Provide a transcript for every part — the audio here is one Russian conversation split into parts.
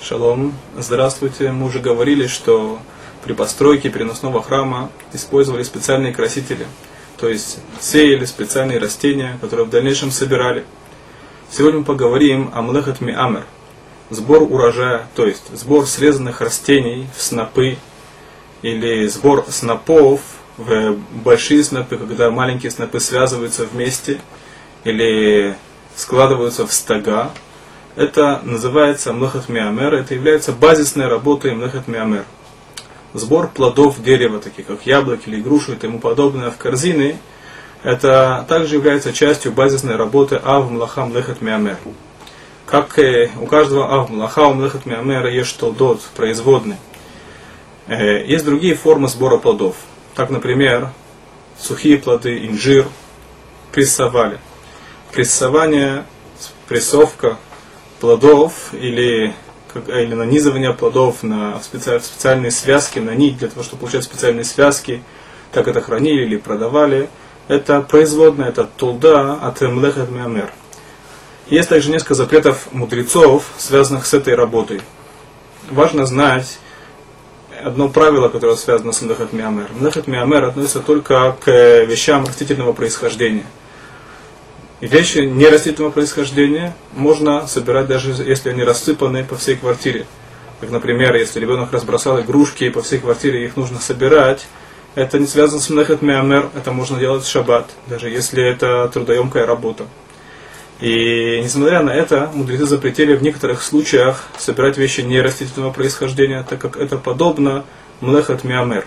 Шалом, здравствуйте. Мы уже говорили, что при постройке переносного храма использовали специальные красители, то есть сеяли специальные растения, которые в дальнейшем собирали. Сегодня мы поговорим о млехат миамер, сбор урожая, то есть сбор срезанных растений в снопы или сбор снопов в большие снопы, когда маленькие снопы связываются вместе или складываются в стога, это называется млахат миамер, это является базисной работой млахат миамер. Сбор плодов дерева, таких как яблоки или груши и тому подобное, в корзины, это также является частью базисной работы Ав Млаха Млехат Миамер. Как у каждого Ав Млаха Млехат Миамера есть толдот, производный. Э, есть другие формы сбора плодов. Так, например, сухие плоды, инжир, прессовали. Прессование, прессовка плодов или, или нанизывание плодов на специальные связки, на нить, для того, чтобы получать специальные связки, так это хранили или продавали. Это производная, это тулда от млехет миамер. Есть также несколько запретов мудрецов, связанных с этой работой. Важно знать одно правило, которое связано с млехет миамер. Млехет миамер относится только к вещам растительного происхождения – вещи нерастительного происхождения можно собирать даже если они рассыпаны по всей квартире. Как, например, если ребенок разбросал игрушки по всей квартире, их нужно собирать, это не связано с млехет миамер, это можно делать в шаббат, даже если это трудоемкая работа. И несмотря на это, мудрецы запретили в некоторых случаях собирать вещи нерастительного происхождения, так как это подобно млехет миамер.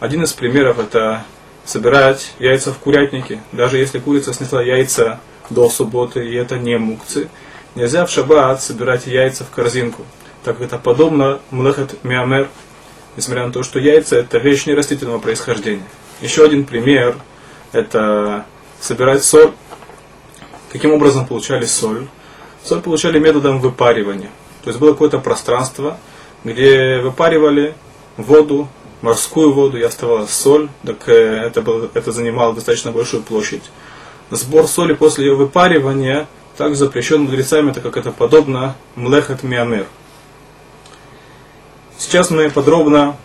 Один из примеров это собирать яйца в курятнике. Даже если курица снесла яйца до субботы, и это не мукцы, нельзя в шаббат собирать яйца в корзинку, так как это подобно млехет миамер, несмотря на то, что яйца это вещь нерастительного происхождения. Еще один пример – это собирать соль. Каким образом получали соль? Соль получали методом выпаривания. То есть было какое-то пространство, где выпаривали воду, морскую воду, и оставалась соль, так э, это, было, это занимало достаточно большую площадь сбор соли после ее выпаривания также запрещен мудрецами, так как это подобно млехат миамер. Сейчас мы подробно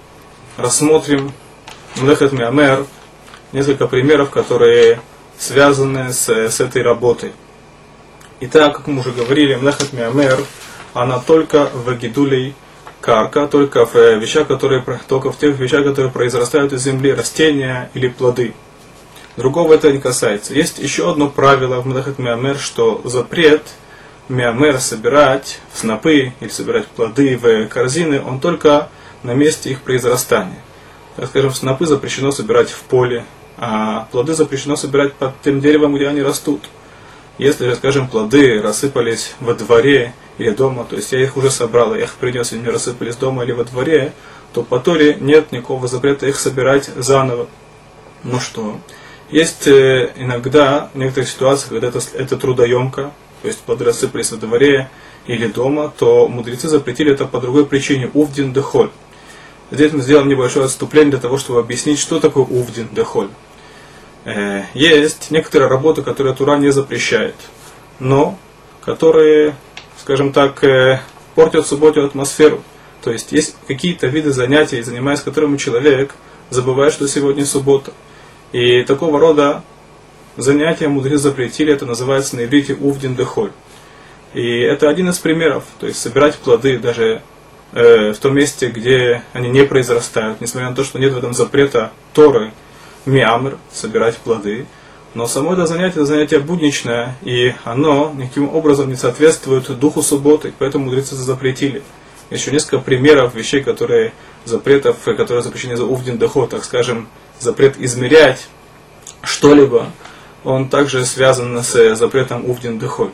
рассмотрим млехат миамер, несколько примеров, которые связаны с, с этой работой. Итак, как мы уже говорили, млехат миамер, она только в гидулей карка, только в вещах, которые, только в тех вещах, которые произрастают из земли, растения или плоды – Другого это не касается. Есть еще одно правило в Мадахат Миамер, что запрет Миамер собирать снопы или собирать плоды в корзины, он только на месте их произрастания. Так скажем, снопы запрещено собирать в поле, а плоды запрещено собирать под тем деревом, где они растут. Если, скажем, плоды рассыпались во дворе или дома, то есть я их уже собрал, я их принес, и они рассыпались дома или во дворе, то по Торе нет никакого запрета их собирать заново. Ну что, есть э, иногда, в некоторых ситуациях, когда это, это трудоемко, то есть плоды рассыпались во дворе или дома, то мудрецы запретили это по другой причине, увдин дехоль. Здесь мы сделаем небольшое отступление для того, чтобы объяснить, что такое увдин дехоль. Э, есть некоторые работы, которые Тура не запрещает, но которые, скажем так, э, портят субботу атмосферу. То есть есть какие-то виды занятий, занимаясь которыми человек забывает, что сегодня суббота. И такого рода занятия мудрецы запретили, это называется на иврите увдин дехоль. И это один из примеров, то есть собирать плоды даже э, в том месте, где они не произрастают, несмотря на то, что нет в этом запрета Торы, миамр, собирать плоды. Но само это занятие, это занятие будничное, и оно никаким образом не соответствует духу субботы, поэтому мудрецы запретили. Еще несколько примеров вещей, которые запретов, которые запрещены за увдин доход, так скажем, запрет измерять что-либо, он также связан с запретом увдин дыхой.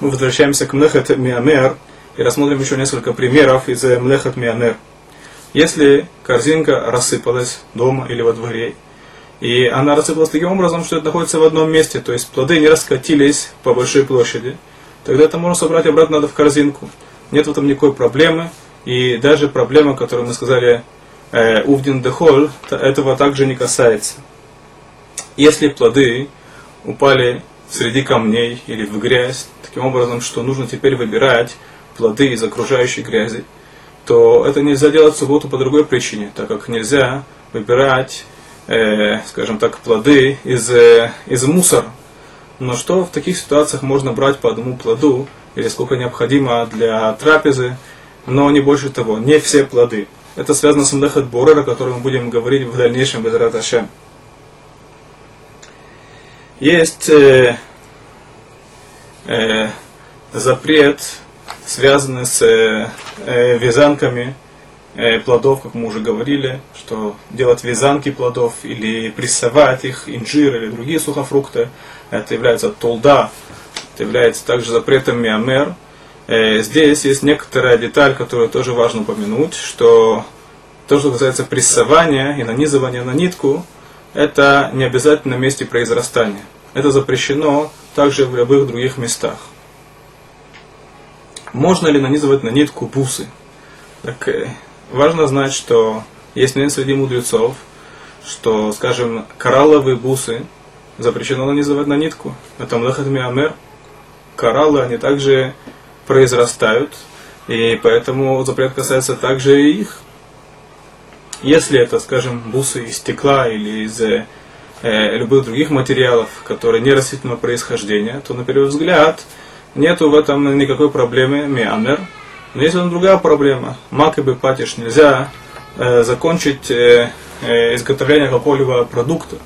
Мы возвращаемся к млехат миамер и рассмотрим еще несколько примеров из млехат миамер. Если корзинка рассыпалась дома или во дворе, и она рассыпалась таким образом, что это находится в одном месте, то есть плоды не раскатились по большой площади, тогда это можно собрать обратно в корзинку. Нет в этом никакой проблемы, и даже проблема, которую мы сказали, э, увдин дехоль, этого также не касается. Если плоды упали среди камней или в грязь, таким образом, что нужно теперь выбирать, плоды из окружающей грязи, то это нельзя делать в субботу по другой причине, так как нельзя выбирать, э, скажем так, плоды из, э, из мусора. Но что в таких ситуациях можно брать по одному плоду, или сколько необходимо для трапезы, но не больше того, не все плоды. Это связано с Мдахат Борер, о котором мы будем говорить в дальнейшем без Раташем. Есть э, э, запрет, связанный с э, э, вязанками э, плодов, как мы уже говорили, что делать вязанки плодов или прессовать их, инжир или другие сухофрукты, это является толда, является также запретом миамер. Э, здесь есть некоторая деталь, которую тоже важно упомянуть, что то, что касается прессования и нанизывания на нитку, это не обязательно месте произрастания. Это запрещено также в любых других местах. Можно ли нанизывать на нитку бусы? Так, э, важно знать, что есть мнение среди мудрецов, что, скажем, коралловые бусы запрещено нанизывать на нитку. Это млехат миамер. Кораллы, они также произрастают, и поэтому запрет касается также и их. Если это, скажем, бусы из стекла или из э, любых других материалов, которые не растительного происхождения, то на первый взгляд нету в этом никакой проблемы миамер. Но есть там другая проблема. Мак и патиш нельзя э, закончить э, э, изготовление какого-либо продукта.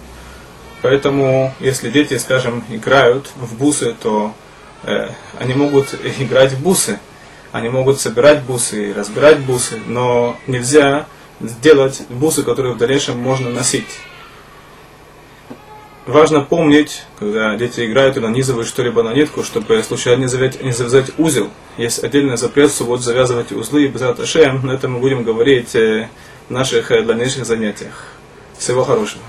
Поэтому, если дети, скажем, играют в бусы, то э, они могут играть в бусы. Они могут собирать бусы, разбирать бусы, но нельзя сделать бусы, которые в дальнейшем можно носить. Важно помнить, когда дети играют и нанизывают что-либо на нитку, чтобы случайно не завязать, не завязать узел. Есть отдельный запрет вот завязывать узлы и без Аташем, но это мы будем говорить э, в наших э, дальнейших занятиях. Всего хорошего.